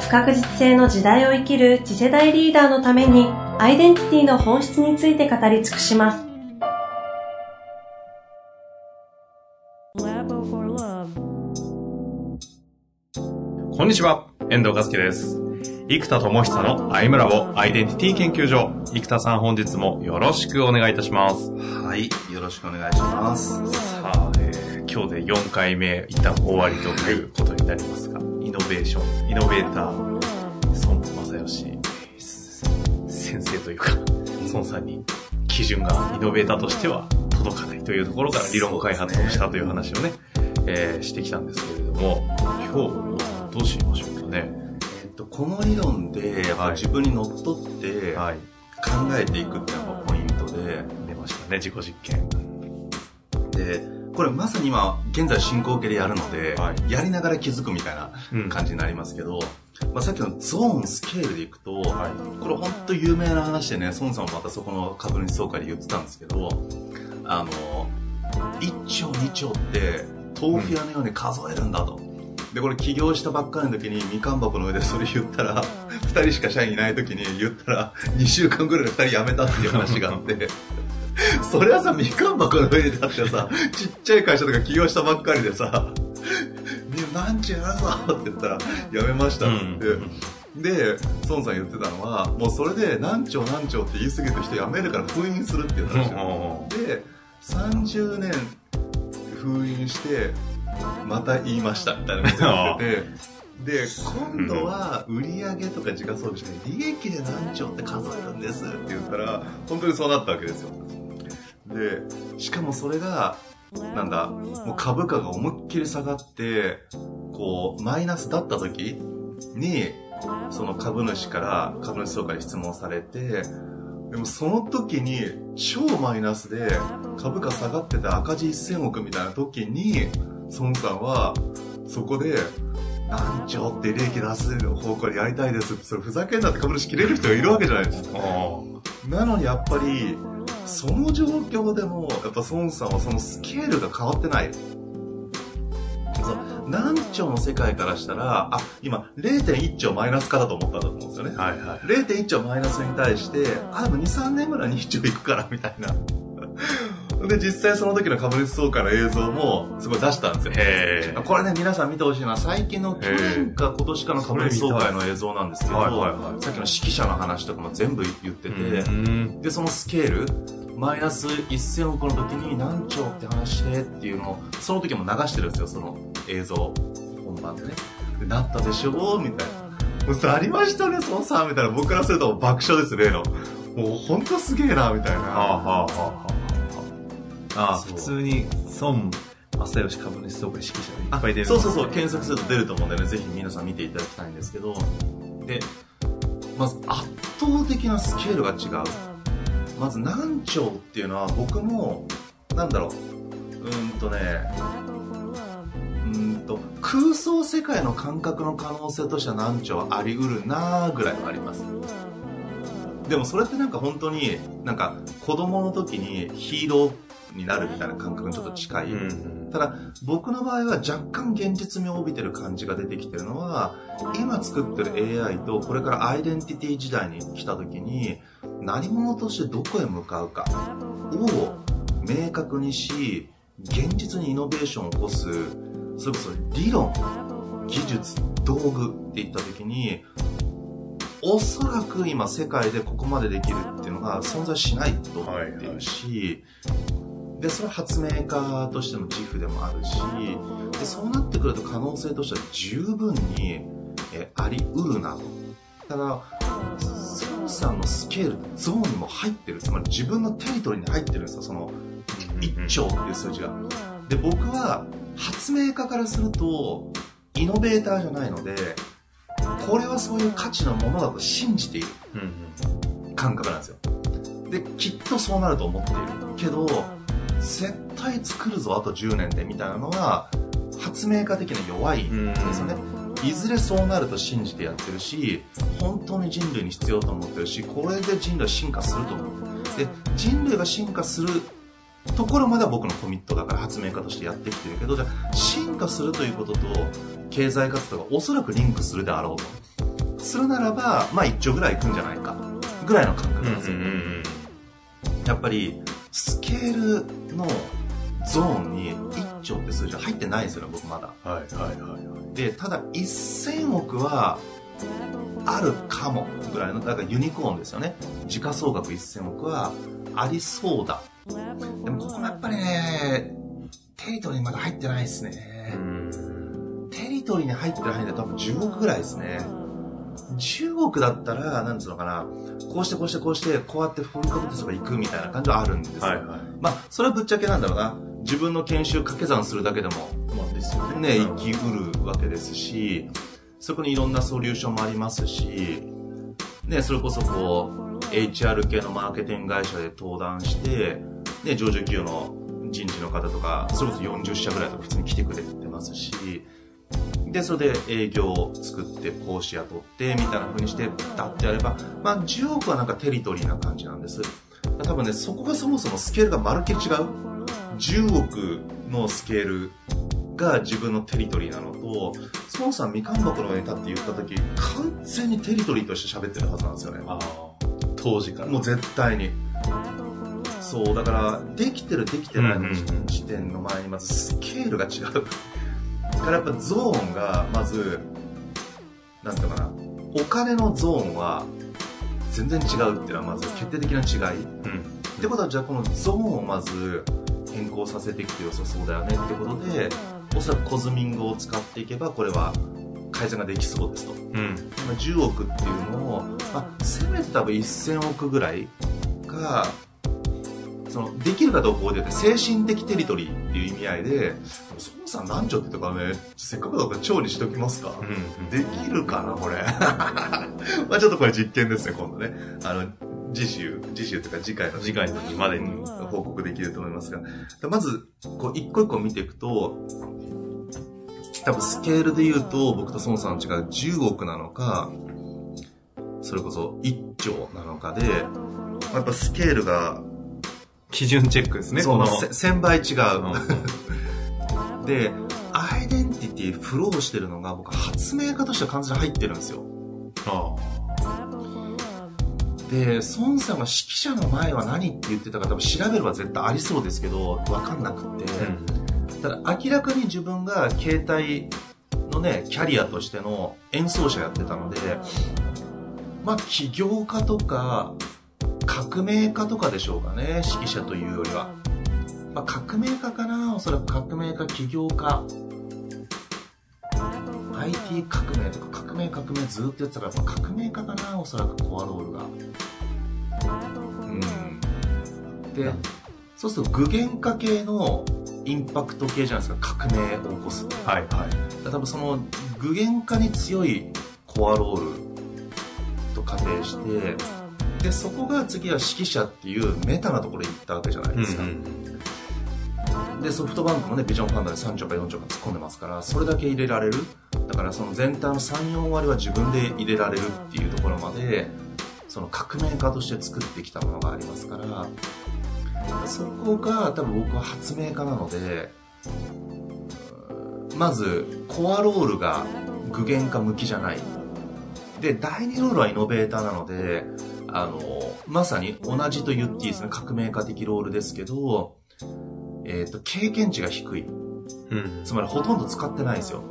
不確実性の時代を生きる次世代リーダーのためにアイデンティティの本質について語り尽くします。こんにちは、遠藤和樹です。生田智久のアイムラボアイデンティティ研究所。生田さん本日もよろしくお願いいたします。はい、よろしくお願いします。さあ、えー、今日で4回目、一旦終わりということになりますが、イノベーション、イノベーター、孫正義先生というか、孫さんに基準がイノベーターとしては届かないというところから理論開発をしたという話をね、えー、してきたんですけれども、今日どうしましょうかね。えっと、この理論で、やっぱ自分にのっとって、考えていくっていうのがポイントで。出ましたね、自己実験。で、これまさに今、現在進行形でやるので、はい、やりながら気づくみたいな感じになりますけど、うん、まあ、さっきのゾーン、スケールでいくと、はい、これ本当有名な話でね、孫さんもまたそこの株主総会で言ってたんですけど、あの、1兆2兆って豆腐屋のように数えるんだと。でこれ起業したばっかりの時にみかん箱の上でそれ言ったら2人しか社員いない時に言ったら2週間ぐらいで2人辞めたっていう話があって そりゃさみかん箱の上でだってさちっちゃい会社とか起業したばっかりでさ「何時やるぞ」って言ったら「辞めました」って。うんで、孫さん言ってたのは、もうそれで何兆何兆って言い過ぎる人辞めるから封印するって言ったんですよ。で、30年封印して、また言いましたみたいなこと言ってて。で、今度は売上とか時価総額じゃない、利益で何兆って数えるんですって言ったら、本当にそうなったわけですよ。で、しかもそれが、なんだ、もう株価が思いっきり下がって、こう、マイナスだった時に、その株主から株主総会で質問されて、でもその時に超マイナスで株価下がってて赤字1000億みたいな時に、孫さんは、そこで、何兆って利益出す方向でやりたいですって、それふざけんなって株主切れる人がいるわけじゃないですか。なのにやっぱり、その状況でも、やっぱ孫さんはそのスケールが変わってない。何兆の世界からしたら、あ、今0.1兆マイナスかだと思ったんだと思うんですよね。はいはい。0.1兆マイナスに対して、あ、でも2、3年ぐらい2兆いくからみたいな。で、実際その時の株主総会の映像もすごい出したんですよ。へこれね、皆さん見てほしいのは、最近の去年か今年かの株主総会の映像なんですけど、はいはいはい、さっきの指揮者の話とかも全部言ってて、で、そのスケール、マイナス1000億の時に何兆って話でっていうのを、その時も流してるんですよ、その映像。本番でね。でなったでしょうみたいな。もうありましたね、そのさ、みたいな。僕からすると爆笑です、例の。もうほんとすげえな、みたいな。はあはあはあああ普通に孫正義株主総会指揮者がいっぱい出るそうそうそう検索すると出ると思うんでねぜひ皆さん見ていただきたいんですけどでまず圧倒的なスケールが違うまず南朝っていうのは僕もなんだろう。うんとね。うんと空想世界の感覚の可能性としては南朝はありうるなぐらいはあります。でもそれってなんか本当になんか子供の時にヒーローになるみたいな感覚にちょっと近い。ただ、僕の場合は若干現実味を帯びてる感じが出てきてるのは、今作ってる AI とこれからアイデンティティ時代に来た時に、何者としてどこへ向かうかを明確にし、現実にイノベーションを起こす、それこそ理論、技術、道具っていった時に、おそらく今世界でここまでできるっていうのが存在しないと思っているし、で、それは発明家としての自負でもあるし、で、そうなってくると可能性としては十分に、えあり得るなと。ただ、孫さんのスケール、ゾーンにも入ってる。つまり自分のテリトリーに入ってるんですよ、その、1兆っていう数字が。で、僕は、発明家からすると、イノベーターじゃないので、これはそういう価値のものだと信じている感覚なんですよ。で、きっとそうなると思っている。けど、絶対作るぞ、あと10年で、みたいなのは、発明家的に弱いんですよね。いずれそうなると信じてやってるし、本当に人類に必要と思ってるし、これで人類は進化すると思う。で、人類が進化するところまでは僕のコミットだから発明家としてやってきてるけど、じゃあ進化するということと経済活動がおそらくリンクするであろうと。するならば、まあ一丁ぐらいいくんじゃないか。ぐらいの感覚なんですよ。やっぱり、スケールのゾーンに1兆って数字は入ってないですよね、僕まだ。はいはいはい。で、ただ1000億はあるかもぐらいの、だからユニコーンですよね。時価総額1000億はありそうだ。でもここもやっぱりね、テリトリーまだ入ってないですね。テリトリーに入ってる範囲で多分10億ぐらいですね。10億だったら、なんつうのかな、こうしてこうしてこうして、こうやってフル株テストが行くみたいな感じはあるんですよ。はいはい、まあ、それはぶっちゃけなんだろうな。自分の研修掛け算するだけでも、まあ、ですよね、生きうるわけですし、そこにいろんなソリューションもありますし、ね、それこそこう、HR 系のマーケティング会社で登壇して、ね、上場企業の人事の方とか、それこそ40社ぐらいとか普通に来てくれてますし、で、それで営業を作って、講師雇って、みたいな風にして、だってやれば、まあ10億はなんかテリトリーな感じなんです。多分ね、そこがそもそもスケールがまるっきり違う。10億のスケールが自分のテリトリーなのと、そもそもみかん箱の上に立って言った時、完全にテリトリーとして喋ってるはずなんですよね。当時から。もう絶対に。そう、だから、できてるできてないの時点の前にまずスケールが違う。からやっぱゾーンが、まず、なんていうかな、お金のゾーンは全然違うっていうのはまず決定的な違い。うん、ってことはじゃあこのゾーンをまず変更させていくと良さそうだよねってことで、おそらくコズミングを使っていけばこれは改善ができそうですと。うん、10億っていうのを、まあ、せめて多分1000億ぐらいがその、できるかどうかで精神的テリトリーっていう意味合いで、孫さん何丁ってとかね、せっかくだから調理しときますか、うん、できるかな、これ。まあちょっとこれ実験ですね、今度ね。あの、次週、次週というか次回の次回の時までに報告できると思いますが。まず、こう、一個一個見ていくと、多分スケールで言うと、僕と孫さんの違う10億なのか、それこそ1兆なのかで、やっぱスケールが基準チェックですね。その1000倍違う。で、アイデンティティ、フローしてるのが僕発明家としては完全に入ってるんですよ。あで、孫さんが指揮者の前は何って言ってたか多分調べれば絶対ありそうですけど、わかんなくて、うん、ただ明らかに自分が携帯のね、キャリアとしての演奏者やってたので、まあ起業家とか、革命家とかでしょうかね、指揮者というよりは。まあ、革命家かな、おそらく革命家、起業家。IT 革命とか革命革命ずっとやってたから、まあ、革命家かな、おそらくコアロールが。うん。で、そうすると具現化系のインパクト系じゃないですか、革命を起こす。はいはい。多分その具現化に強いコアロールと仮定して、でそこが次は指揮者っていうメタなところに行ったわけじゃないですか、うんうん、でソフトバンクもねビジョンファンドで3兆か4兆か突っ込んでますからそれだけ入れられるだからその全体の34割は自分で入れられるっていうところまでその革命家として作ってきたものがありますからそこが多分僕は発明家なのでまずコアロールが具現化向きじゃないで第2ロールはイノベーターなのであの、まさに同じと言っていいですね。革命家的ロールですけど、えっ、ー、と、経験値が低い。うん。つまりほとんど使ってないんですよ。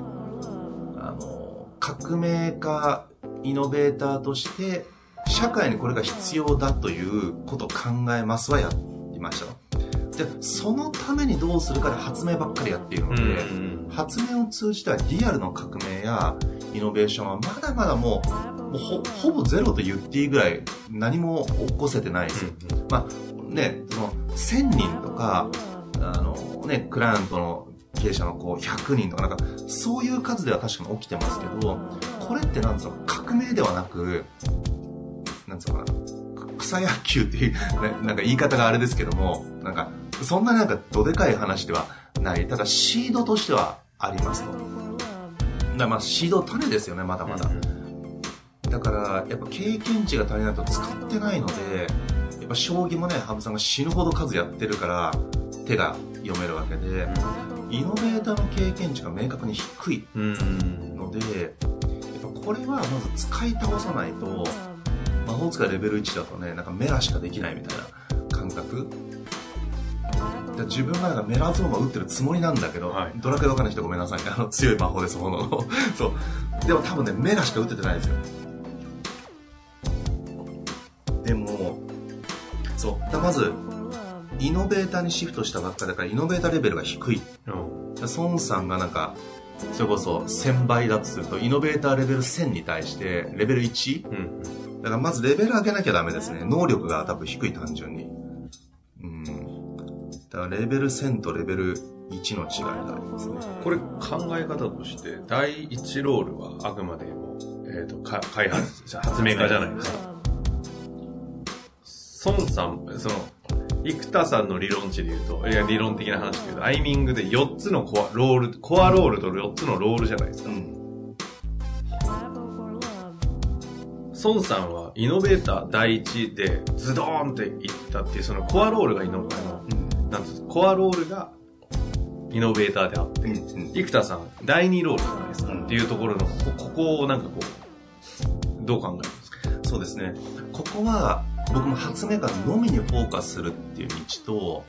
あの、革命家、イノベーターとして、社会にこれが必要だということを考えますはやりました。で、そのためにどうするかで発明ばっかりやっているので、うん、発明を通じたリアルの革命やイノベーションはまだまだもうもうほほぼゼロと言っていいぐらい何も起こせてないです。まあね、その1000人とか、あのね、クライアントの経営者のこう100人とかなんかそういう数では確かに起きてますけどこれってなんですか革命ではなくなんつうのかな草野球っていう、ね、なんか言い方があれですけどもなんかそんななんかどでかい話ではない。ただシードとしてはありますと。だまあシード種ですよねまだまだ、だからやっぱ経験値が足りないと使ってないのでやっぱ将棋もね羽生さんが死ぬほど数やってるから手が読めるわけで、イノベーターの経験値が明確に低いので、やっぱこれはまず使い倒さないと魔法使いレベル1だとねなんかメラしかできないみたいな感覚自分がなんかメラゾーマ打ってるつもりなんだけど、はい、ドラクエわかんない人ごめんなさいね。あの、強い魔法です、ものの。そう。でも多分ね、メラしか打っててないんですよ。でも、そう。まず、イノベーターにシフトしたばっかだから、イノベーターレベルが低い。うん、孫さんがなんか、それこそ1000倍だとすると、イノベーターレベル1000に対して、レベル 1? うん、だからまずレベル上げなきゃダメですね。能力が多分低い単純に。うん。だからレベル1000とレベル1の違いがありますね。これ考え方として、第1ロールはあくまでも、えっ、ー、と、開発、発明家じゃないですか。孫さん、その、生田さんの理論値で言うと、いや、理論的な話で言うと、アイミングで4つのコアロール、コアロールと4つのロールじゃないですか。うん。孫さんはイノベーター第一でズドーンっていったっていう、そのコアロールがイノベーターの、うん、なんですコアロールがイノベーターであって、うん、生田さん第二ロールじゃないですか、うん、っていうところのここ、ここをなんかこう、どう考えますか？そうですね。ここは、僕も発明家のみにフォーカスするっていう道と、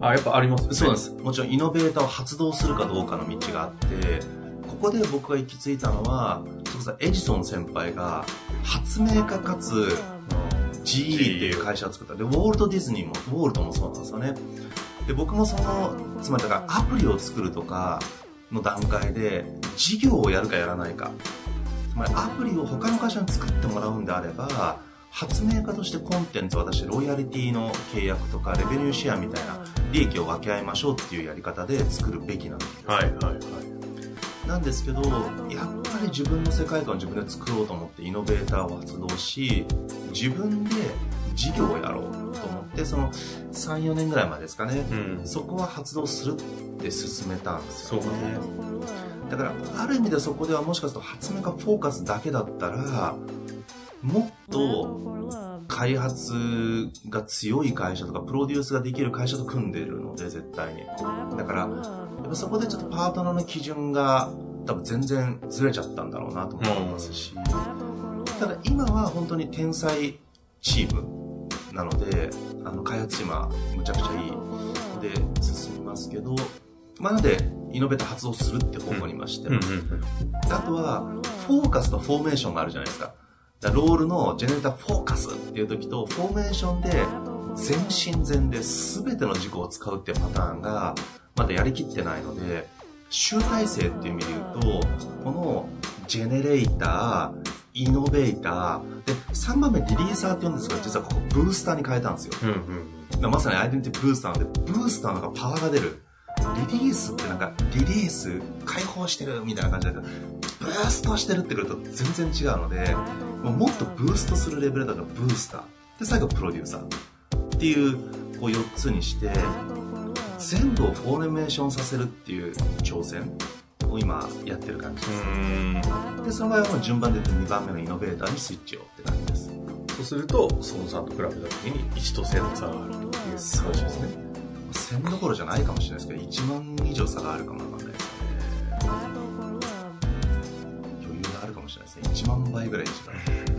あ、やっぱあります、ね、そうなんです。もちろんイノベーターを発動するかどうかの道があって、ここで僕が行き着いたのは、そこさエジソン先輩が発明家かつ GE っていう会社を作った。で、ウォルト・ディズニーも、ウォルトもそうなんですよね。で、僕もその、つまりだからアプリを作るとかの段階で、事業をやるかやらないか。つまりアプリを他の会社に作ってもらうんであれば、発明家としてコンテンツ私ロイヤリティの契約とかレベニューシェアみたいな利益を分け合いましょうっていうやり方で作るべきなんです、はいはいはい。なんですけどやっぱり自分の世界観を自分で作ろうと思ってイノベーターを発動し自分で事業をやろうと思ってその34年ぐらい前ですかね、うん、そこは発動するって進めたんですよね。だからある意味でそこではもしかすると発明家フォーカスだけだったらもっと開発が強い会社とかプロデュースができる会社と組んでるので絶対に。だからやっぱそこでちょっとパートナーの基準が多分全然ずれちゃったんだろうなと思いますし、ただ今は本当に天才チームなのであの開発チームはむちゃくちゃいいので進みますけどまあ、なのでイノベーター発動するって方向にまして、うんうんうん、あとはフォーカスとフォーメーションがあるじゃないですかロールのジェネレーターフォーカスっていう時と、フォーメーションで全身全で全ての軸を使うっていうパターンが、まだやりきってないので、集大成っていう意味で言うと、このジェネレーター、イノベーター、で、3番目リリーサーって言うんですが、実はここブースターに変えたんですよ。うんうん、まさにアイデンティティブースターなんで、ブースターのがパワーが出る。リリースってなんか、リリース、解放してるみたいな感じだけど、ブーストしてるってくると全然違うので、もっとブーストするレベルだとブースター。で、最後プロデューサー。っていう、こう4つにして、全部をフォーメーションさせるっていう挑戦を今やってる感じです。で、その場合は順番で言うと2番目のイノベーターにスイッチをって感じです。そうすると、孫さんと比べた時に1と1000の差があるという感じですね。1000どころじゃないかもしれないですけど、1万以上差があるかもわかんないですですね。1万倍ぐらい違う。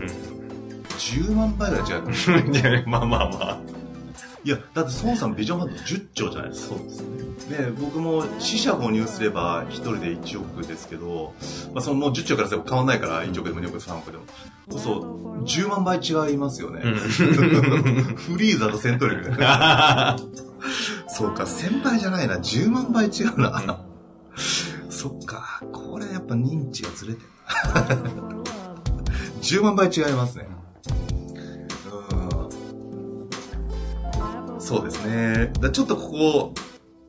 うん。10万倍ぐらい違うかもしれない。いや、まあまあまあ。いや、だって孫さんビジョンファンド10兆じゃないですか。そうですね。で、僕も死者購入すれば1人で1億ですけど、まあそのもう10兆からすれば変わんないから、1億でも2億でも3億でも。そう、10万倍違いますよね。うん、フリーザと戦闘力だそうか、1000倍じゃないな、10万倍違うな。そっか、これやっぱ認知がずれてる。10万倍違いますね。うん。そうですね。だちょっとここを、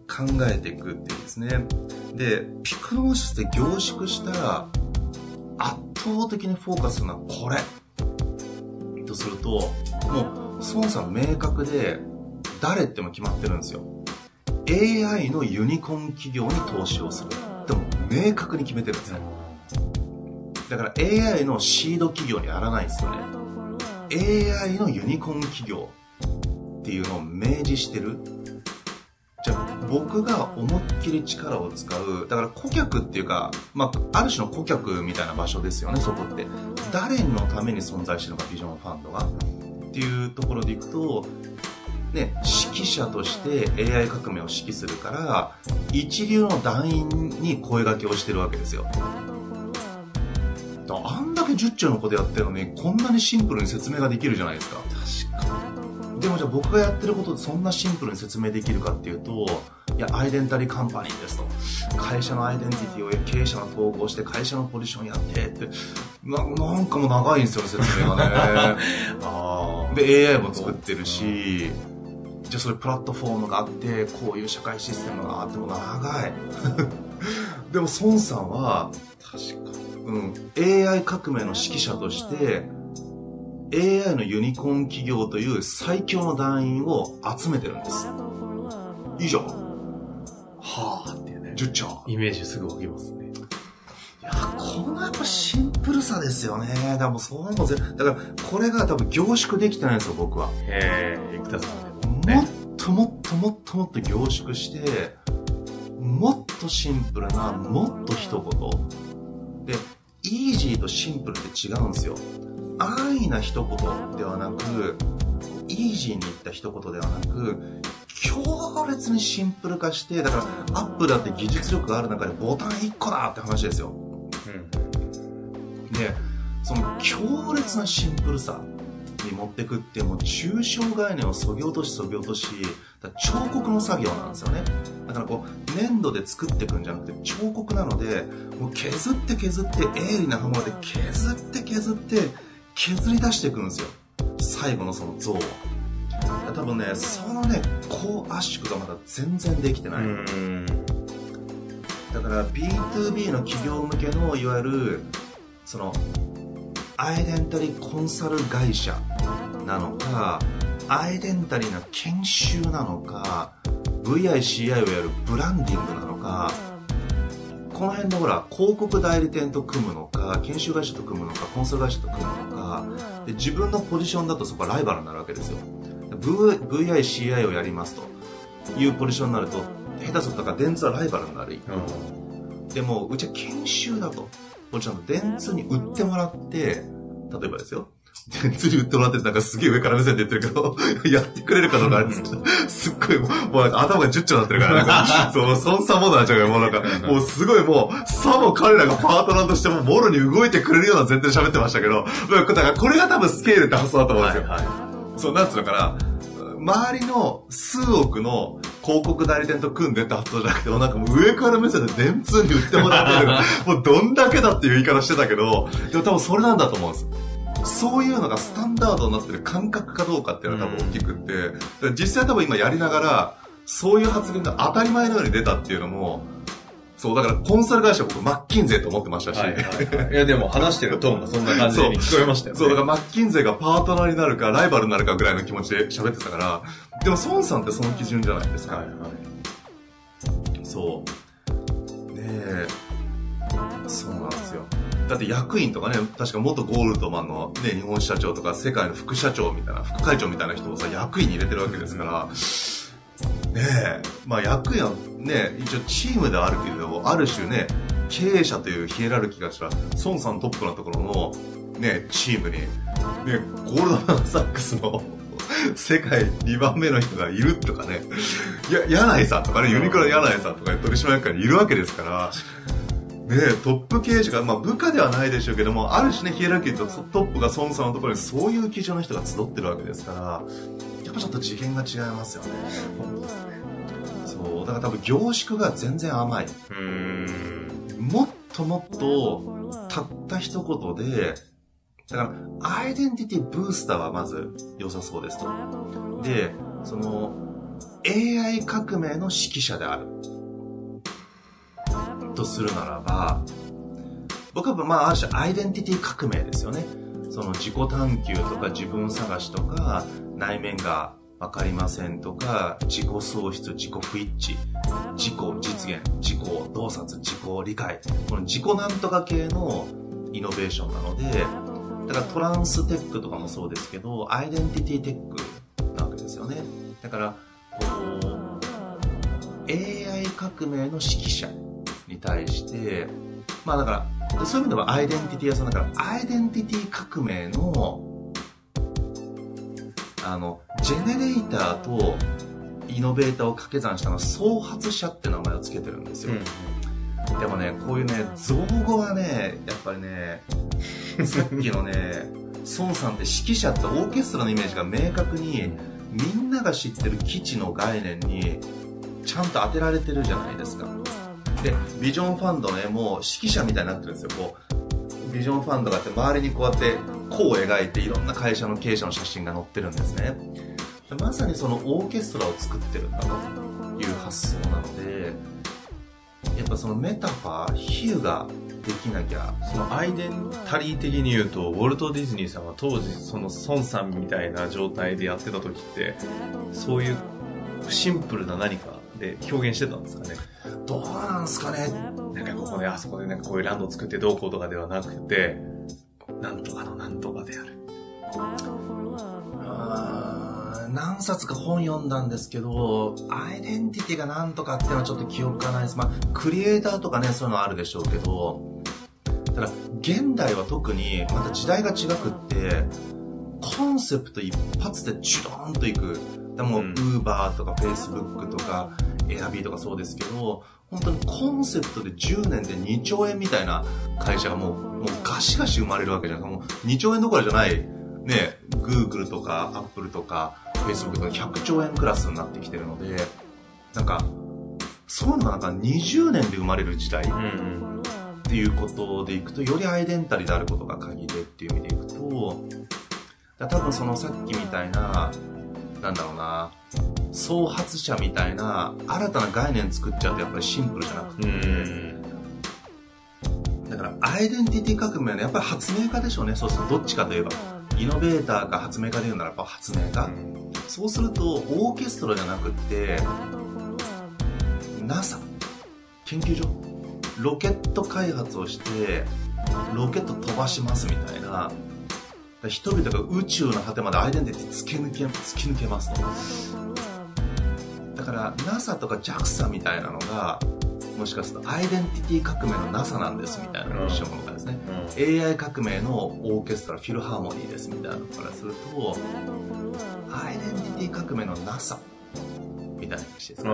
考えていくっていうですね。で、ピクノーシスで凝縮したら、圧倒的にフォーカスするのはこれ。とすると、もう、孫さん明確で、誰っても決まってるんですよ。AI のユニコーン企業に投資をする。でも、明確に決めてるんですね。だから AI のシード企業にやらないんですよね。AI のユニコーン企業っていうのを明示してる。じゃあ僕が思いっきり力を使う、だから顧客っていうか、まあ、ある種の顧客みたいな場所ですよね、そこって。誰のために存在してるのか、ビジョンファンドが。っていうところでいくと、ね、指揮者として AI 革命を指揮するから、一流の団員に声掛けをしてるわけですよ。あんだけ10兆のことやってるのに、こんなにシンプルに説明ができるじゃないですか。確かに。でもじゃあ僕がやってることでそんなシンプルに説明できるかっていうと、いや、アイデンタリーカンパニーですと。会社のアイデンティティを経営者が統合して会社のポジションやってって、ななんかもう長いんですよ、説明がね。あで、AI も作ってるし、じゃあそれプラットフォームがあって、こういう社会システムがあっても長い。でも孫さんは、確かに。うん、AI 革命の指揮者として、AI のユニコーン企業という最強の団員を集めてるんです。以上。はあっていうね。10兆。イメージすぐ起きますね。いや、このやっぱシンプルさですよね。だからもうそうもぜ、だからこれが多分凝縮できてないんですよ、僕は。へえ、生田さんでも、ね。もっともっともっともっと凝縮して、もっとシンプルな、もっと一言。で、イージーとシンプルって違うんですよ。安易な一言ではなく、イージーに言った一言ではなく、強烈にシンプル化して、だから、アップだって技術力がある中でボタン1個だって話ですよ。うん、で、その強烈なシンプルさに持ってくってもう抽象概念をそぎ落としそぎ落とし彫刻の作業なんですよね。だからこう粘土で作っていくんじゃなくて彫刻なのでもう削って削って鋭利な刃物で削って削って削り出していくんですよ。最後のその像を多分ねそのね高圧縮がまだ全然できてない。だから B2B の企業向けのいわゆるそのアイデンタリーコンサル会社なのかアイデンタリーな研修なのか VICI をやるブランディングなのかこの辺のほら広告代理店と組むのか研修会社と組むのかコンサル会社と組むのかで自分のポジションだとそこはライバルになるわけですよ。VICI をやりますというポジションになると下手するとか電通はライバルになる、うん、でもうちは研修だとポジション電通に売ってもらって例えばですよ。電通に売ってもらってなんかすげえ上から目線で言ってるけど、やってくれるかどうかあるんですけど、すっごいもう、もうなんか頭が10丁になってるから、なん。か、そう、そんさものなっちゃうから、もうなんか、もうすごいもう、さも彼らがパートナーとしても、もろに動いてくれるような前提で喋ってましたけど、だからこれが多分スケールって発想だと思うんですよ。はいはい、そう、なんつうのかな、周りの数億の広告代理店と組んでって発想じゃなくて、なんかもう上から目線で電通に売ってもらってる。もうどんだけだっていう言い方してたけど、でも多分それなんだと思うんです。そういうのがスタンダードになってる感覚かどうかっていうのは多分大きくって、実際多分今やりながら、そういう発言が当たり前のように出たっていうのも、そう、だからコンサル会社僕マッキンゼーと思ってましたし。はいはいはい、いやでも話してるトーンがそんな感じに聞こえましたよね。そう、だからマッキンゼーがパートナーになるかライバルになるかぐらいの気持ちで喋ってたから、でも孫さんってその基準じゃないですか。はいはい。そう。ねえ、そうなんですよ。だって役員とかね、確か元ゴールドマンのね、日本社長とか世界の副社長みたいな、副会長みたいな人をさ、役員に入れてるわけですから、ねえ、まあ役員はね、一応チームではあるけれども、ある種ね、経営者というヒエラルキーがしたら、孫さんトップのところの、ね、チームに、ね、ゴールドマンサックスの世界2番目の人がいるとかね、や、柳井さんとかね、ユニクロの柳井さんとか取締役会にいるわけですから、ねトップ経営者が、まあ部下ではないでしょうけども、ある種ね、ヒエラルキーとトップが孫さんのところにそういう基準の人が集ってるわけですから、ぱちょっと次元が違いますよね。そう、だから多分凝縮が全然甘い。もっともっと、たった一言で、だから、アイデンティティブースターはまず良さそうですと。で、その、AI 革命の指揮者である。とするならば、僕はまあある種アイデンティティ革命ですよね。その自己探求とか自分探しとか内面が分かりませんとか自己喪失自己不一致自己実現自己洞察自己理解この自己なんとか系のイノベーションなのでだからトランステックとかもそうですけどアイデンティティテックなわけですよね。だからこう AI 革命の指揮者に対してまあだからそういう意味ではアイデンティティ屋さんだからアイデンティティ革命のあのジェネレーターとイノベーターを掛け算したのは創発者って名前を付けてるんですよ、うん、でもねこういうね造語はねやっぱりね さっきのね孫さんって指揮者ってオーケストラのイメージが明確にみんなが知ってる基地の概念にちゃんと当てられてるじゃないですか。でビジョンファンドねもう指揮者みたいになってるんですよ。こうビジョンファンドがあって周りにこうやって弧を描いていろんな会社の経営者の写真が載ってるんですね。まさにそのオーケストラを作ってるんだという発想なのでやっぱそのメタファー比喩ができなきゃそのアイデンタリー的に言うとウォルト・ディズニーさんは当時その孫さんみたいな状態でやってた時ってそういうシンプルな何かで表現してたんですかね？どうなんすかね？なんかここであそこでなんかこういうランドを作ってどうこうとかではなくてなんとかのなんとかである何冊か本読んだんですけど、アイデンティティが何とかっていうのはちょっと記憶がないです。まあ、クリエイターとかね、そういうのあるでしょうけど、ただ、現代は特に、また時代が違くって、コンセプト一発でジュドーンといく。でも、ウーバーとかフェイスブックとか、エアビーとかそうですけど、本当にコンセプトで10年で2兆円みたいな会社がもう、もうガシガシ生まれるわけじゃないですか。もう2兆円どころじゃない、ね、Google とか Apple とか、Facebook とか100兆円クラスになってきてるので、なんか、そういうのがなんか20年で生まれる時代っていうことでいくと、よりアイデンタリーであることが鍵でっていう意味でいくと、多分そのさっきみたいな、なんだろうな、創発者みたいな新たな概念作っちゃうとやっぱりシンプルじゃなくて、だからアイデンティティ革命はね、やっぱり発明家でしょうね。そうするとどっちかといえば。イノベーターか発明家で言うならば発明家。そうするとオーケストラじゃなくって NASA 研究所。ロケット開発をしてロケット飛ばしますみたいな。人々が宇宙の果てまでアイデンティティ突き抜け突き抜けますと。だから NASA とか JAXA みたいなのがもしかするとアイデンティティ革命の NASA なんですみたいなミッションとかですね、うん、AI 革命のオーケストラフィルハーモニーですみたいなのからするとアイデンティティ革命の NASA みたいな話ですね。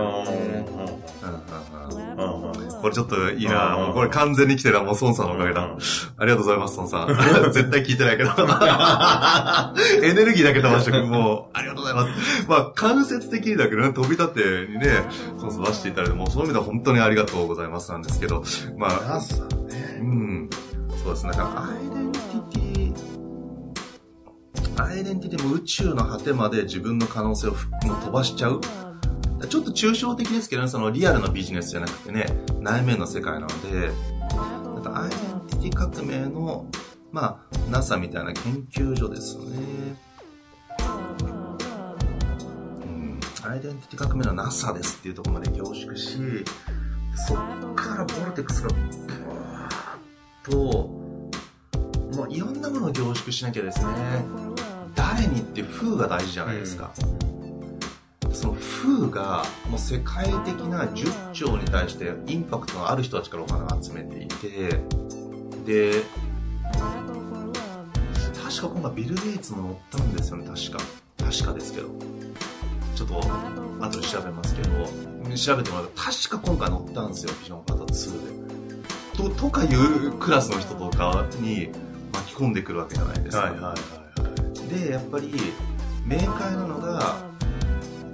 これちょっといいなもうこれ完全に来てるのはもう孫さんのおかげだ。ありがとうございます、孫さん。絶対聞いてないけど。エネルギーだけ飛ばしてくもう、ありがとうございます。まあ、間接的にだけどね、飛び立てにね、孫さん出していただいて、もうそういう意味では本当にありがとうございますなんですけど、まあ、ね、うん。そうですね。だからアイデンティティアイデンティティも宇宙の果てまで自分の可能性を飛ばしちゃう。ちょっと抽象的ですけどね、そのリアルなビジネスじゃなくてね、内面の世界なので、なんかアイデンティティ革命の、まあ、NASA みたいな研究所ですね。うん、アイデンティティ革命の NASA ですっていうところまで凝縮し、そっからボルテックスがブワーッと、もういろんなものを凝縮しなきゃですね、誰にって風が大事じゃないですか。うん、その風がもう世界的な10兆に対してインパクトのある人たちからお金を集めていて、で、確か今回ビル・ゲイツも乗ったんですよね、確か。確かですけど。ちょっと、後で調べますけど、調べてもらうと、確か今回乗ったんですよ、ビジョンパート2で。と、とかいうクラスの人とかに巻き込んでくるわけじゃないですか。はいはいはいでやっぱり明快なのが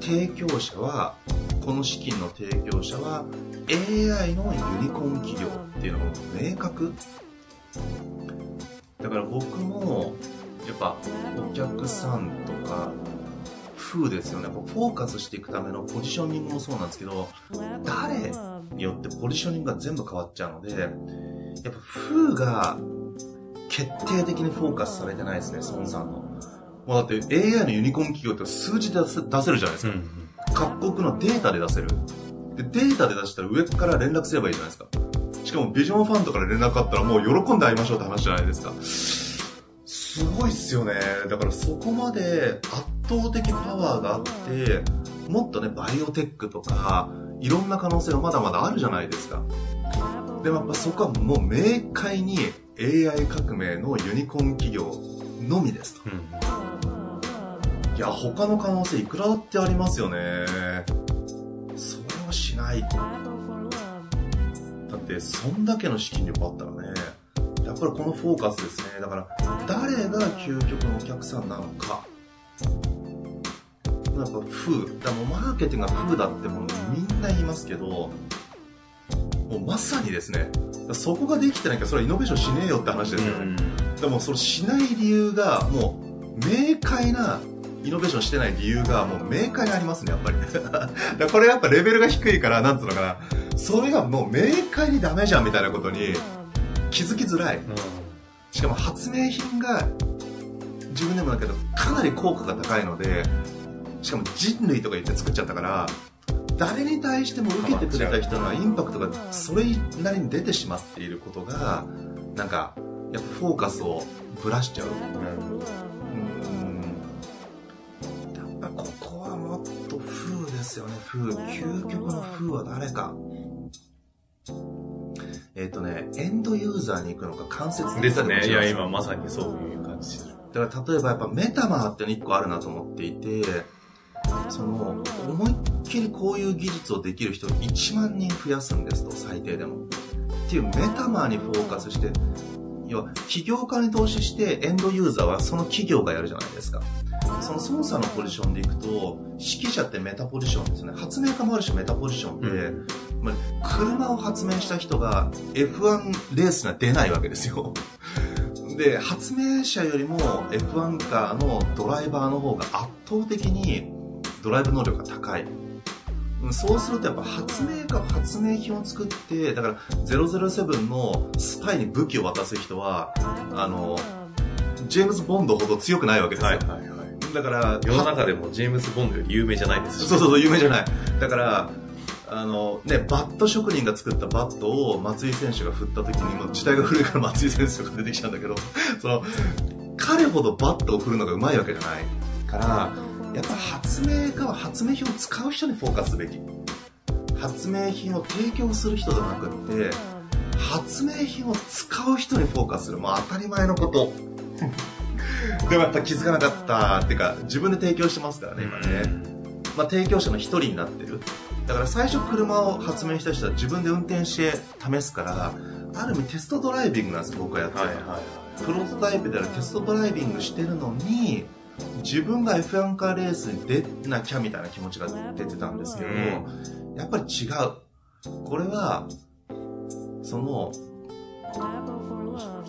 提供者はこの資金の提供者は AI のユニコーン企業っていうのが明確だから僕もやっぱお客さんとか風ですよね。フォーカスしていくためのポジショニングもそうなんですけど、誰によってポジショニングが全部変わっちゃうので、やっぱ風が決定的にフォーカスされてないですね、孫さんの。もうだって AI のユニコーン企業って数字で出せ出せるじゃないですか。各国のデータで出せる。で、データで出したら上から連絡すればいいじゃないですか。しかもビジョンファンドから連絡あったらもう喜んで会いましょうって話じゃないですか。すごいっすよね。だからそこまで圧倒的パワーがあって、もっとね、バイオテックとか、いろんな可能性がまだまだあるじゃないですか。でもやっぱそこはもう明快に AI 革命のユニコーン企業のみですと。うん、いや、他の可能性いくらだってありますよね。それをしない。だって、そんだけの資金力あったらね、やっぱりこのフォーカスですね。だから、誰が究極のお客さんなのか。やっぱ風。だもうマーケティングが風だってもうみんな言いますけど、もうまさにですね、そこができてないからそれはイノベーションしねえよって話ですよね。でもそれしない理由がもう明快なイノベーションしてない理由がもう明快にありますね、やっぱり。これやっぱレベルが低いから、なんつうのかな、それがもう明快にダメじゃんみたいなことに気づきづらい。しかも発明品が自分でもだけどかなり効果が高いので、しかも人類とか言って作っちゃったから、誰に対しても受けてくれた人のインパクトがそれなりに出てしまっていることがなんかやっぱフォーカスをぶらしちゃう、うん、ですよね。風究極の風は誰か。えっ、ー、とねエンドユーザーに行くのか間接的ですね。いや今まさにそういう感じだから例えばやっぱメタマーっての1個あるなと思っていてその思いっきりこういう技術をできる人を1万人増やすんですと最低でも。っていうメタマーにフォーカスして要は起業家に投資してエンドユーザーはその企業がやるじゃないですかその操作のポジションでいくと指揮者ってメタポジションですね。発明家もあるしメタポジションって、うん、車を発明した人が F1 レースには出ないわけですよ。で発明者よりも F1 カーのドライバーの方が圧倒的にドライブ能力が高い。そうするとやっぱ発明家発明品を作って、だから007のスパイに武器を渡す人は、あの、ジェームズ・ボンドほど強くないわけですよ。はいはいはい、だから、世の中でもジェームズ・ボンドより有名じゃないですそうそうそう、有名じゃない。だから、あのね、バット職人が作ったバットを松井選手が振った時に、もう時代が古いから松井選手が出てきたんだけど、その、彼ほどバットを振るのがうまいわけじゃないから、やっぱ発明家は発明品を使う人にフォーカスすべき。発明品を提供する人じゃなくって発明品を使う人にフォーカスする。もう当たり前のこと でもやっぱ気づかなかったっていうか自分で提供してますからね今ね、まあ、提供者の一人になってる。だから最初車を発明した人は自分で運転して試すからある意味テストドライビングなんですよ僕はやってる、はいはいはい、プロトタイプであるテストドライビングしてるのに自分が F1 カーレースに出なきゃみたいな気持ちが出てたんですけど、やっぱり違う。これは、その、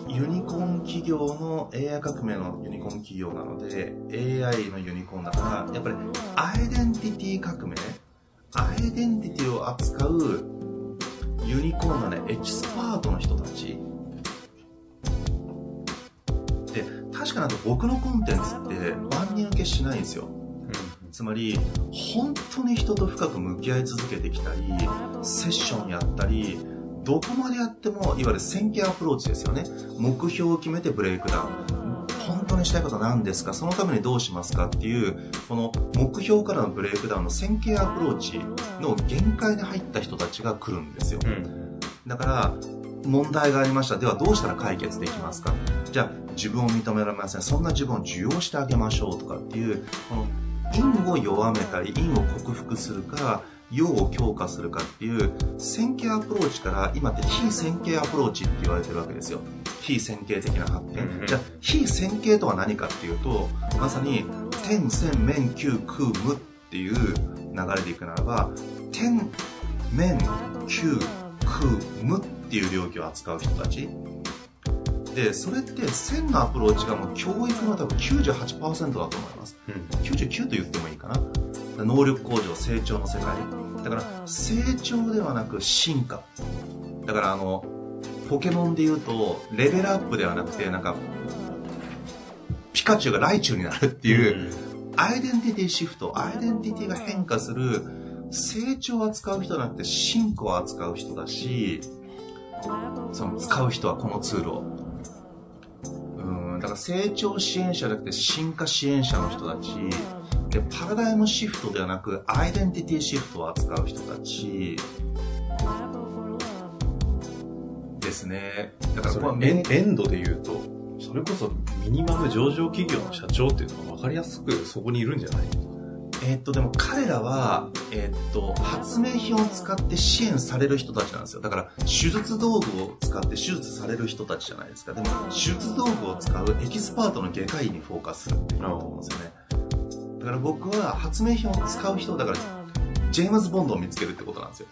ユニコーン企業の AI 革命のユニコーン企業なので AI のユニコーンだからやっぱりアイデンティティ革命アイデンティティを扱うユニコーンのねエキスパートの人たちで確かなんか僕のコンテンツって万人受けしないんですよ。つまり、本当に人と深く向き合い続けてきたり、セッションやったり、どこまでやっても、いわゆる線形アプローチですよね。目標を決めてブレイクダウン。本当にしたいことは何ですか？そのためにどうしますかっていう、この目標からのブレイクダウンの線形アプローチの限界に入った人たちが来るんですよ。うん、だから、問題がありました。ではどうしたら解決できますか？じゃあ自分を認められません。そんな自分を受容してあげましょうとかっていう、この因を弱めたり、因を克服するか、用を強化するかっていう線形アプローチから今って非線形アプローチって言われてるわけですよ。非線形的な発展。じゃあ非線形とは何かっていうと、まさに点、線、面、球、空、無っていう流れでいくならば、点、面、球、空、無っていう領域を扱う人たち。でそれって1000のアプローチがもう教育の多分98%だと思います、うん、99と言ってもいいかな能力向上成長の世界。だから成長ではなく進化。だからあのポケモンで言うとレベルアップではなくてなんかピカチュウがライチュウになるっていう、うん、アイデンティティシフトアイデンティティが変化する成長を扱う人じゃなくて進化を扱う人だしその使う人はこのツールを。うんだから成長支援者じゃなくて進化支援者の人たちでパラダイムシフトではなくアイデンティティシフトを扱う人たちですねだからこれエンドで言うとそれこそミニマム上場企業の社長っていうのは分かりやすくそこにいるんじゃない？えー、っと、でも彼らは、えー、っと、発明品を使って支援される人たちなんですよ。だから、手術道具を使って手術される人たちじゃないですか。でも、手術道具を使うエキスパートの外科医にフォーカスするっていうこと思うんですよね。だから僕は発明品を使う人、だから、ジェームズ・ボンドを見つけるってことなんですよ。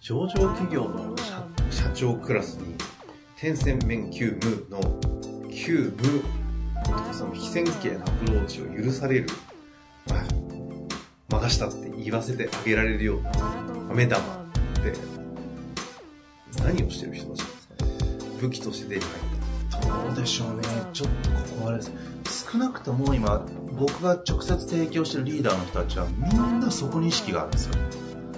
上場企業の社長クラスに、天線面急務の急務その非線形なアプローチを許される、ましたって言わせてあげられるような目玉って何をしてる人たちですか？武器として手に入ったどうでしょうね。ちょっとここはあれです少なくとも今僕が直接提供してるリーダーの人たちはみんなそこに意識があるんですよ。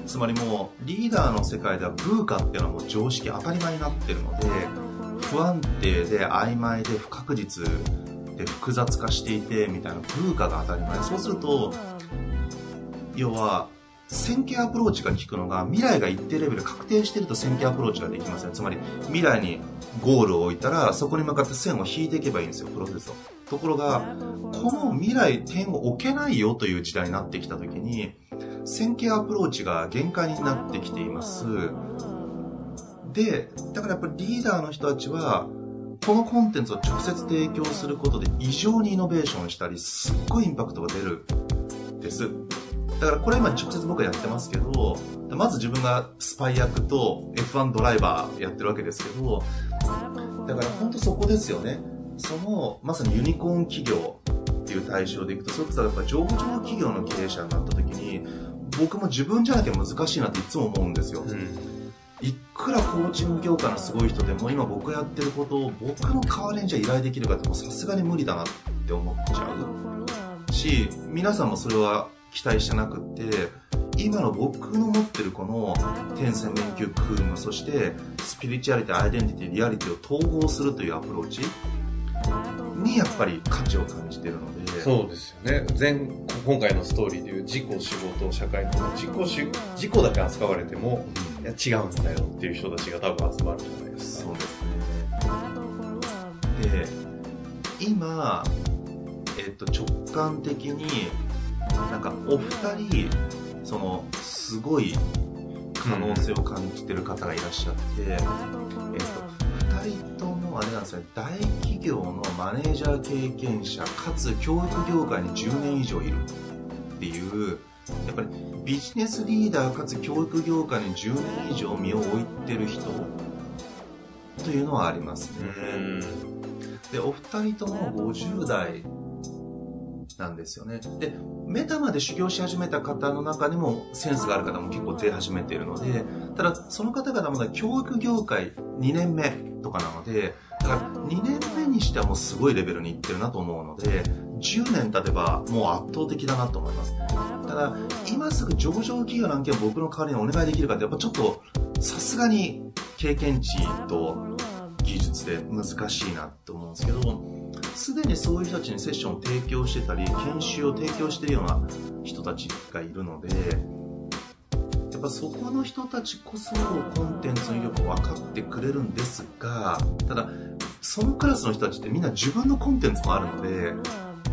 つまりもうリーダーの世界ではブーカっていうのはもう常識当たり前になってるので不安定で曖昧で不確実で複雑化していてみたいな風化が当たり前。そうすると要は線形アプローチが効くのが未来が一定レベル確定してると線形アプローチができますねつまり未来にゴールを置いたらそこに向かって線を引いていけばいいんですよプロセスを。ところがこの未来点を置けないよという時代になってきた時に線形アプローチが限界になってきています。でだからやっぱりリーダーの人たちはこのコンテンツを直接提供することで異常にイノベーションしたりすっごいインパクトが出る。です。だからこれ今直接僕はやってますけどまず自分がスパイ役と F1 ドライバーやってるわけですけどだから本当そこですよね。そのまさにユニコーン企業っていう対象でいくとそれこそやっぱ上場企業の経営者になった時に僕も自分じゃなきゃ難しいなっていつも思うんですよ、うん。いくらコーチング業界のすごい人でも今僕がやってることを僕の代わりにじゃ依頼できるかってもさすがに無理だなって思っちゃう。し皆さんもそれは期待してなくって今の僕の持ってるこの天線面球クームそしてスピリチュアリティアイデンティティリアリティを統合するというアプローチ。にやっぱり価値を感じてるので。そうですよね。前今回のストーリーでいう自己仕事社会の自己自己だけ扱われても、いや違うんだよっていう人たちが多分集まるじゃないです。かそうですね。で今えっと直感的になんかお二人そのすごい可能性を感じてる方がいらっしゃって、うん、えっと2人ともあれなんですね大企業のマネージャー経験者かつ教育業界に10年以上いるっていうやっぱりビジネスリーダーかつ教育業界に10年以上身を置いてる人というのはありますね。でお二人とも50代なんですよね。でメタまで修行し始めた方の中にもセンスがある方も結構出始めているのでただその方々まだ教育業界2年目とかなのでだから2年目にしてはもうすごいレベルにいってるなと思うので10年経てばもう圧倒的だなと思います。ただ今すぐ上場企業の案件を僕の代わりにお願いできるかってやっぱちょっとさすがに経験値と技術で難しいなと思うんですけどすでにそういう人たちにセッションを提供してたり研修を提供してるような人たちがいるのでやっぱそこの人たちこそコンテンツの威力を分かってくれるんですがただそのクラスの人たちってみんな自分のコンテンツもあるので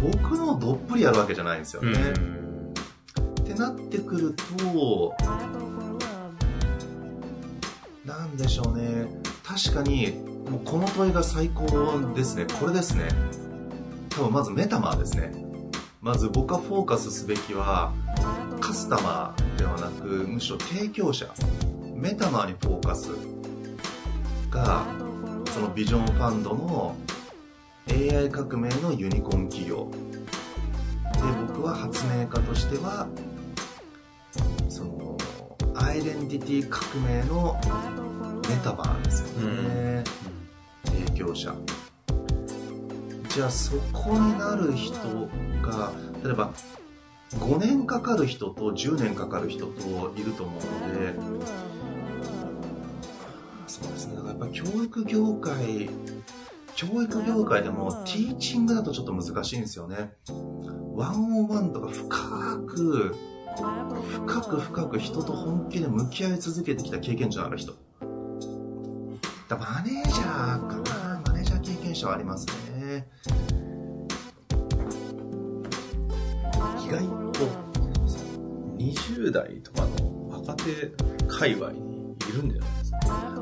僕のどっぷりやるわけじゃないんですよね。ってなってくるとなんでしょうね確かにもうこの問いが最高ですね。これですね。多分まずメタマーですね。まず僕がフォーカスすべきはカスタマーではなくむしろ提供者。メタマーにフォーカスがそのビジョンファンドの AI 革命のユニコーン企業。で僕は発明家としてはそのアイデンティティ革命のメタバーですよね、うん、提供者。じゃあそこになる人が例えば5年かかる人と10年かかる人といると思うのでそうですね。だからやっぱ教育業界教育業界でもティーチングだとちょっと難しいんですよね。ワンオンワンとか深く深く深く人と本気で向き合い続けてきた経験値のある人。だマネージャーかな。マネージャー経験者はありますね。意外と20代とかの若手界隈にいるんじゃないですか。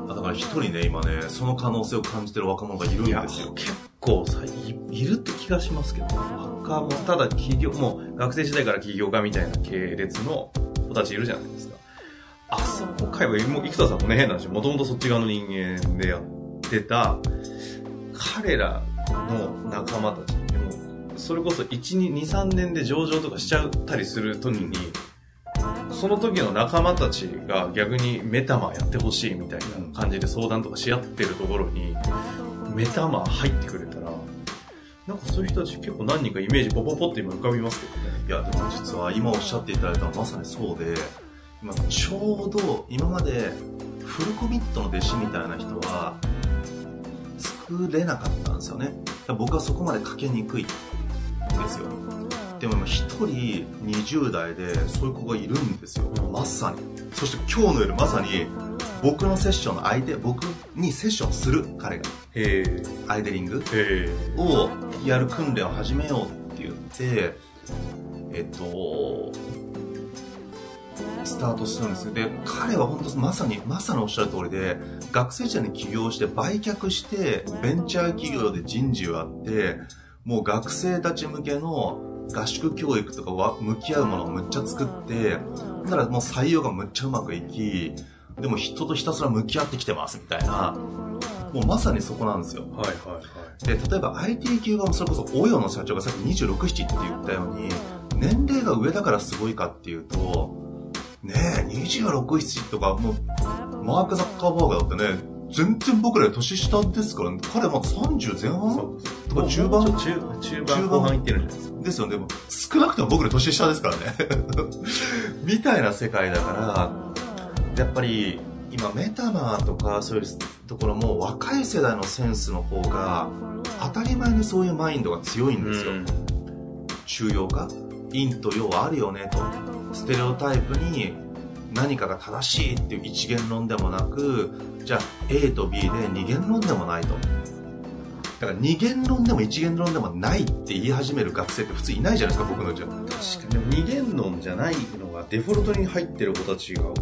だから一人ね今ねその可能性を感じてる若者がいるんですよ。結構さいいるって気がしますけど若者ただ企業もう学生時代から起業家みたいな系列の子たちいるじゃないですか。あそこ界隈も生田さんもね変な話もともとそっち側の人間でやってた彼らの仲間たちでもそれこそ123年で上場とかしちゃったりする時にその時の仲間たちが逆にメタマやってほしいみたいな感じで相談とかし合ってるところに、メタマ入ってくれたら、なんかそういう人たち結構何人かイメージポポポって今浮かびますけどね。いや、でも実は今おっしゃっていただいたのはまさにそうで、今ちょうど今までフルコミットの弟子みたいな人は作れなかったんですよね。僕はそこまでかけにくいんですよ。でも今一人20代でそういう子がいるんですよ。まさに。そして今日の夜まさに僕のセッションの相手、僕にセッションする彼が。へアイデリングをやる訓練を始めようって言って、えっと、スタートするんですで、彼は本当まさに、まさにおっしゃる通りで、学生時代に起業して売却して、ベンチャー企業で人事をやって、もう学生たち向けの合宿教育とかは向き合うものをむっちゃ作って、だからもう採用がむっちゃうまくいき、でも人とひたすら向き合ってきてますみたいな、もうまさにそこなんですよ。はいはいはい。で、例えば IT 系はそれこそ、オヨの社長がさっき26、7って言ったように、年齢が上だからすごいかっていうと、ねえ、26、7とか、もう、マーク・ザッカーバーガーだってね、全然僕ら年下ですから、ね、彼まだ30前半？とか中盤？中中盤後半いってるじゃないですか。ですよね。少なくとも僕ら年下ですからね。みたいな世界だから、やっぱり今メタマーとかそういうところも若い世代のセンスの方が当たり前にそういうマインドが強いんですよ。中庸化陰と陽はあるよねと。ステレオタイプに何かが正しいっていう一元論でもなく、じゃあ A と B で二元論でもないと。だから二元論でも一元論でもないって言い始める学生って普通いないじゃないですか、僕のじゃ。確かに。二元論じゃないのがデフォルトに入ってる子たちがほ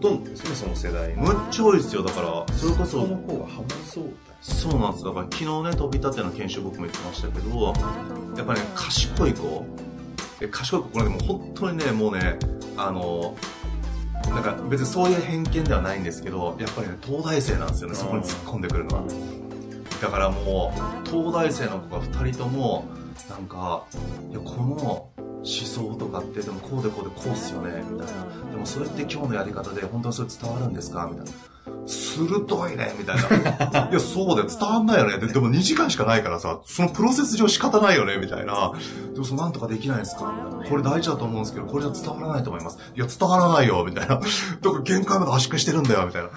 とんどですね、その世代むっちゃ多いですよ、だから。それこそ。その方がハマりそうだそうなんです。だから昨日ね、飛び立ての研修僕も言ってましたけど、やっぱね、賢い子。賢い子、これでも本当にね、もうね、あの、なんか別にそういう偏見ではないんですけど、やっぱりね、東大生なんですよね、そこに突っ込んでくるのは。だからもう、東大生の子が2人とも、なんか、いや、この思想とかってでもこうでこうでこうっすよね、みたいな。でもそれって今日のやり方で本当はそれ伝わるんですかみたいな。鋭いね、みたいな。いや、そうだよ、伝わんないよね。ででも2時間しかないからさ、そのプロセス上仕方ないよね、みたいな。でもそのなんとかできないですかこれ大事だと思うんですけど、これじゃ伝わらないと思います。いや、伝わらないよ、みたいな。だから限界まで圧縮してるんだよ、みたいな。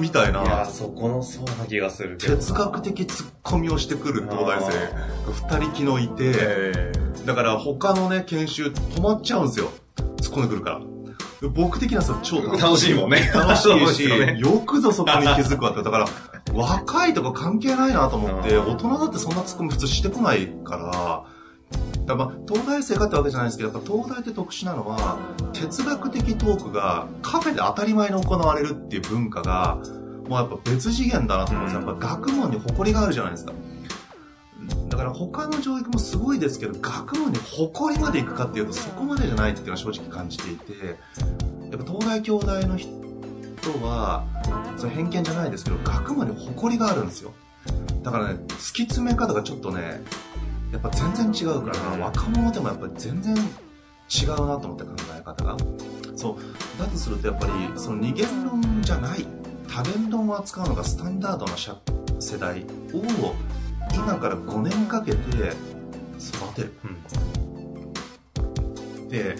みたいな。いや、そこのそうな気がする哲学的突っ込みをしてくる東大生が2人昨日いて、だから他のね、研修止まっちゃうんですよ。突っ込んでくるから。僕的にはそれ超楽しいもんね。楽しいし、ね、よくぞそこに気づくわって。だから、若いとか関係ないなと思って、大人だってそんなツッコミ普通してこないから、だまあ、東大生かってわけじゃないですけど、やっぱ東大って特殊なのは、哲学的トークがカフェで当たり前に行われるっていう文化が、もうやっぱ別次元だなと思うんですよ。やっぱ学問に誇りがあるじゃないですか。だから他の教育もすごいですけど、学問に誇りまでいくかっていうとそこまでじゃないっていうのは正直感じていて、やっぱ東大京大の人は、その偏見じゃないですけど、学問に誇りがあるんですよ。だからね、突き詰め方がちょっとね、やっぱ全然違うから、若者でもやっぱり全然違うなと思って考え方が。そう。だとするとやっぱり、その二元論じゃない、多元論を扱うのがスタンダードな世代を、今から5年かけて育てる。うん、で、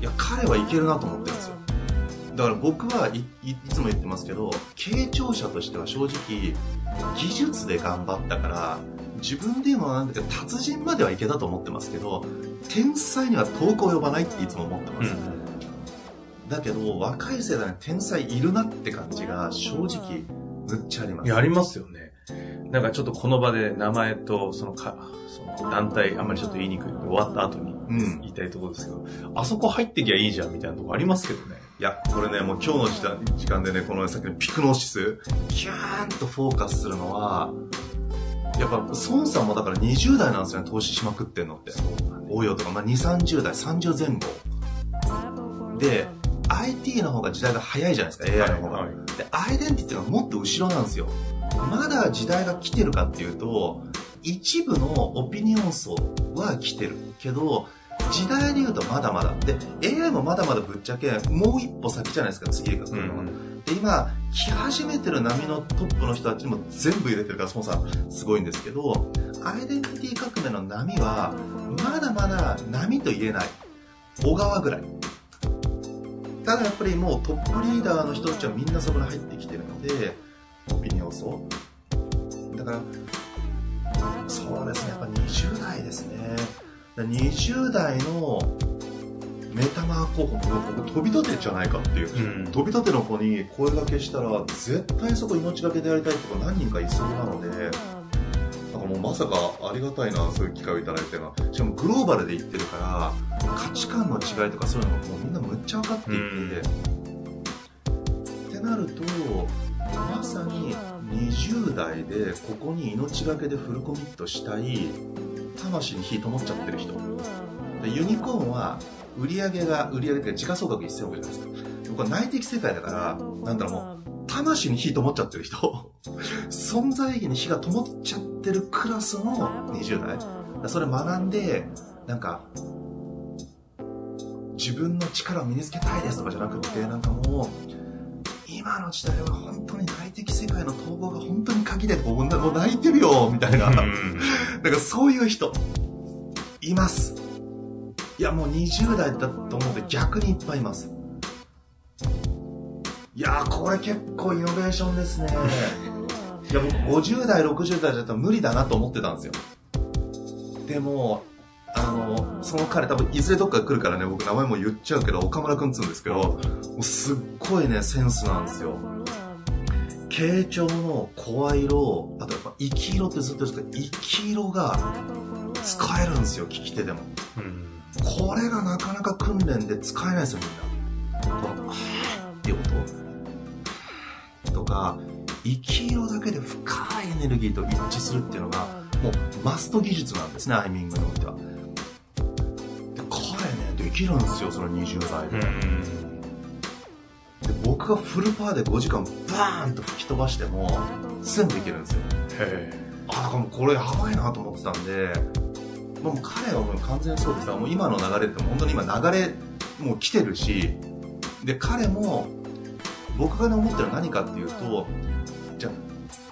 いや、彼はいけるなと思ってるんですよ。だから僕はいいつも言ってますけど、傾聴者としては正直、技術で頑張ったから、自分で言うのはなんだけど、達人まではいけたと思ってますけど、天才には遠く及ばないっていつも思ってます。うん、だけど、若い世代に天才いるなって感じが正直、むっちゃあります。いや、ありますよね。なんかちょっとこの場で名前とそのか、その団体、あんまりちょっと言いにくいので終わった後に言いたいところですけど、うん、あそこ入ってきゃいいじゃんみたいなとこありますけどね。いや、これね、もう今日の時間時間でね、このさっきのピクノーシス、キューンとフォーカスするのは、やっぱ、孫さんもだから20代なんですよね、投資しまくってんのって。応用とか、まあ、2、30代、30前後。で、IT の方が時代が早いじゃないですか、AI の方が。はいはい、で、アイデンティティはもっと後ろなんですよ。まだ時代が来てるかっていうと、一部のオピニオン層は来てるけど、時代で言うとまだまだ。で、AI もまだまだぶっちゃけ、もう一歩先じゃないですか、次が来るのは。うんで、今、来始めてる波のトップの人たちにも全部入れてるから、そもさん、すごいんですけど、アイデンティティ革命の波は、まだまだ波と言えない。小川ぐらい。ただやっぱりもうトップリーダーの人たちはみんなそこに入ってきてるので、オピニオン層。だから、そうですね、やっぱ20代ですね。20代のメタマー候補僕飛び立てじゃないかっていう、うん、飛び立ての子に声がけしたら絶対そこ命がけでやりたいとか何人かいそうなのでなんかもうまさかありがたいなそういう機会をいただいてるのは。しかもグローバルで言ってるから価値観の違いとかそういうのがもうみんなむっちゃ分かっていて、うん、ってなるとまさに20代でここに命がけでフルコミットしたい魂に火灯っちゃってる人でユニコーンは売り上げが、売り上げが時価総額1000億じゃないですか。僕は内的世界だから、なんだろうもう、魂に火灯っちゃってる人、存在意義に火が灯っちゃってるクラスの20代。それ学んで、なんか、自分の力を身につけたいですとかじゃなくて、なんかもう、今の時代は本当に内的世界の統合が本当に鍵で、もう泣いてるよ、みたいな。だからそういう人、います。いや、もう20代だと思って逆にいっぱいいます。いやー、これ結構イノベーションですね。いや、僕50代、60代だったら無理だなと思ってたんですよ。でも、あの、その彼多分いずれどっか来るからね、僕名前も言っちゃうけど、岡村くんつうんですけど、もうすっごいね、センスなんですよ。傾聴の声色、あとやっぱ生き色ってずっと言うんですけど、生き色が使えるんですよ、聞き手でも。うんこれがなかなか訓練で使えないですよ、みんな。この、あーっていう音とか、生き色だけで深いエネルギーと一致するっていうのが、もうマスト技術なんですね、アイミングにおいては。きるんですよ、その20代で。で僕がフルパーで5時間バーンと吹き飛ばしても、全部いけるんですよ。へあ、だからもうこれやばいなと思ってたんで、もう彼はもう完全にそうですもう今の流れって本当に今流れもう来てるしで彼も僕がね思ってるのは何かっていうと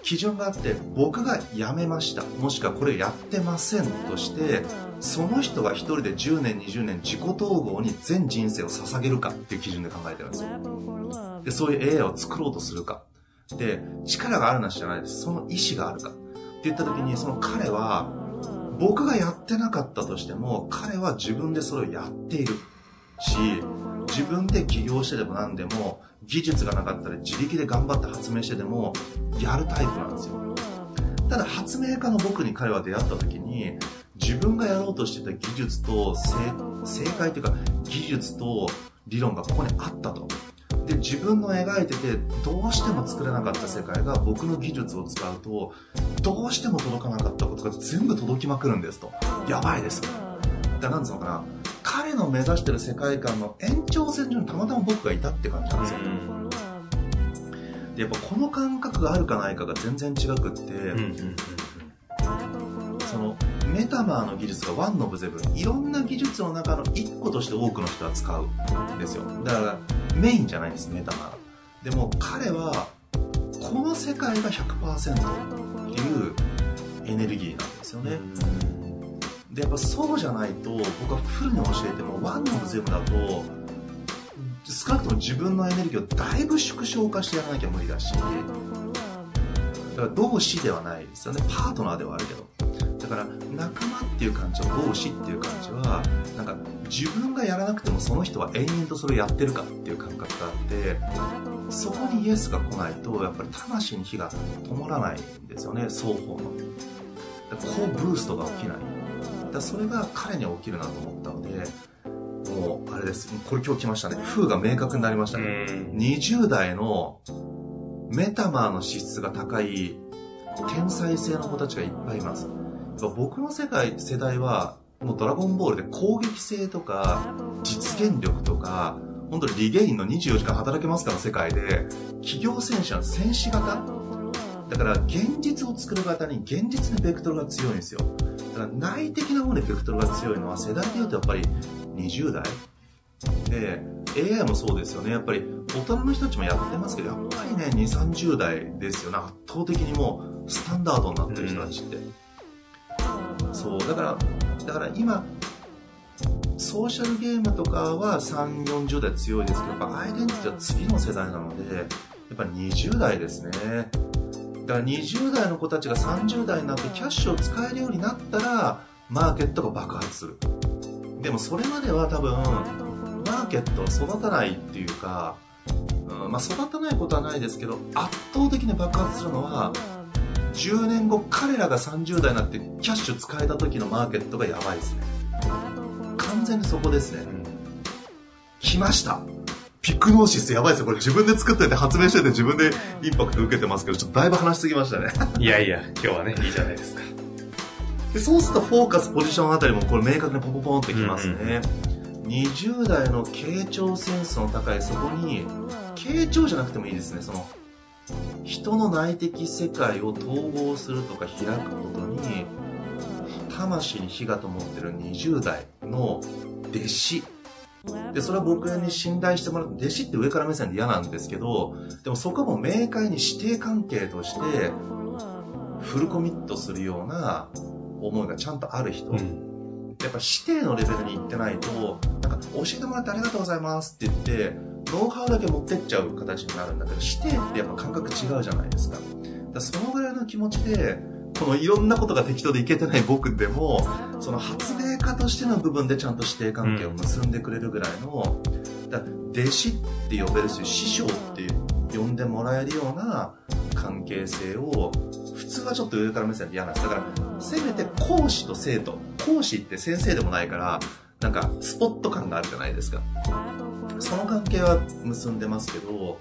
基準があって僕が辞めました。もしくはこれやってませんとしてその人が一人で10年20年自己統合に全人生を捧げるかっていう基準で考えてるんですよ。でそういう AI を作ろうとするか。で力があるなしじゃないです。その意思があるか。って言った時にその彼は僕がやってなかったとしても彼は自分でそれをやっているし自分で起業してでも何でも技術がなかったら自力で頑張って発明してでもやるタイプなんですよ。ただ発明家の僕に彼は出会った時に自分がやろうとしてた技術と正解というか技術と理論がここにあったと。で自分の描いててどうしても作れなかった世界が僕の技術を使うとどうしても届かなかったことが全部届きまくるんですと。やばいです。だからなんつうのかな。彼の目指してる世界観の延長線上にたまたま僕がいたって感じなんですよ、でやっぱこの感覚があるかないかが全然違くって、うんうんうんそのメタマーの技術がワンノブゼブンいろんな技術の中の1個として多くの人は使うんですよ。だからメインじゃないんですメタマー。でも彼はこの世界が100%っていうエネルギーなんですよね、でやっぱそうじゃないと僕はフルに教えてもワンノブゼブンだと少なくとも自分のエネルギーをだいぶ縮小化してやらなきゃ無理だしだから同志ではないですよね。パートナーではあるけど。だから仲間っていう感じと同志っていう感じはなんか自分がやらなくてもその人は延々とそれをやってるかっていう感覚があってそこにイエスが来ないとやっぱり魂に火が灯らないんですよね双方の。こうブーストが起きない。だそれが彼には起きるなと思ったのでもうあれです。これ今日来ましたね。風が明確になりましたね。20代のメタマーの資質が高い天才性の子たちがいっぱいいます。僕の世界世代はもうドラゴンボールで攻撃性とか実現力とか本当にリゲインの24時間働けますかの世界で。企業戦士は戦士型。だから現実を作る型に現実にベクトルが強いんですよだから内的な方にベクトルが強いのは世代でいうとやっぱり20代。で AI もそうですよね。やっぱり大人の人たちもやってますけどやっぱりね2 3 0代ですよね。圧倒的にもうスタンダードになってる人たちって、そう。だからだから今ソーシャルゲームとかは3 4 0代強いですけどやっぱアイデンティティは次の世代なのでやっぱり20代ですね。だから20代の子たちが30代になってキャッシュを使えるようになったらマーケットが爆発する。でもそれまでは多分マーケットは育たないっていうか、うんまあ、育たないことはないですけど圧倒的に爆発するのは10年後彼らが30代になってキャッシュ使えた時のマーケットがやばいですね。完全にそこですね、うん、来ましたピクノーシスやばいですよ。これ自分で作っといて発明してて自分でインパクト受けてますけどちょっとだいぶ話しすぎましたね。いやいや今日はねいいじゃないですか。でそうするとフォーカスポジションあたりもこれ明確にポポポンってきますね、うんうん、20代の傾聴センスの高いそこに傾聴じゃなくてもいいですね。その人の内的世界を統合するとか開くことに魂に火が灯ってる20代の弟子でそれは僕に信頼してもらう弟子って上から目線で嫌なんですけどでもそこも明快に師弟関係としてフルコミットするような思いがちゃんとある人、うん、やっぱ師弟のレベルに行ってないとなんか教えてもらってありがとうございますって言ってノウハウだけ持ってっちゃう形になるんだけど師弟ってやっぱ感覚違うじゃないですか。だそのぐらいの気持ちでこのいろんなことが適当でいけてない僕でもその発明家としての部分でちゃんと師弟関係を結んでくれるぐらいの、だ弟子って呼べるし師匠って呼んでもらえるような関係性を普通はちょっと上から目線で嫌なんです。だからせめて講師と生徒講師って先生でもないからなんかスポット感があるじゃないですか。その関係は結んでますけど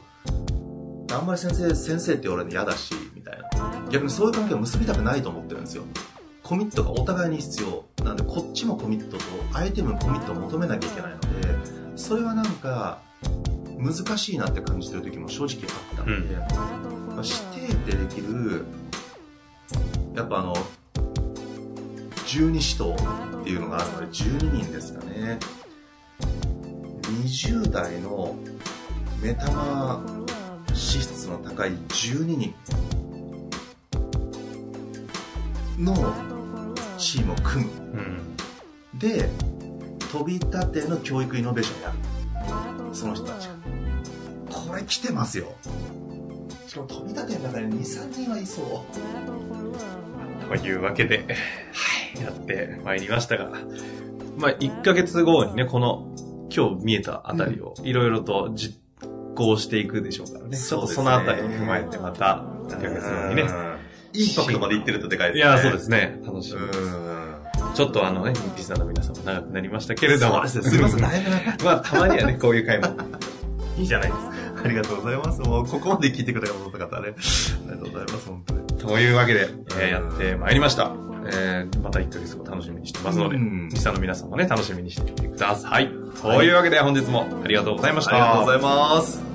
あんまり先生先生って言われるの嫌だしみたいな。逆にそういう関係を結びたくないと思ってるんですよ。コミットがお互いに必要なんでこっちもコミットと相手もコミットを求めなきゃいけないのでそれはなんか難しいなって感じてる時も正直あったので、うん。まあ、指定でできるやっぱあの十二使徒っていうのがあるので12人ですかね。20代のメタマ資質の高い12人のチームを組む、うん、で飛び立ての教育イノベーションやる。その人たちが。これ来てますよ。しかも飛び立ての中に23人はいそう。というわけで、はい、やってまいりましたが、まあ、1ヶ月後にね、この、今日見えたあたりを、いろいろと実行していくでしょうからね。ちょっとそのあたりを踏まえて、また、1ヶ月後にね、インパクトまでいってるとでかいですね。いや、そうですね。楽しみです。ちょっとあのね、リスナーの皆さんも長くなりましたけれども。そうですね。すみません、だいぶまあ、たまにはね、こういう回も いいじゃないですか。ありがとうございます。もう、ここまで聞いてくれた方ね。ありがとうございます、本当に。というわけで、えー、やってまいりました。えー、また1ヶ月後楽しみにしてますので、リスナーの皆さんもね、楽しみにしていてください。というわけで、本日もありがとうございました。ありがとうございます。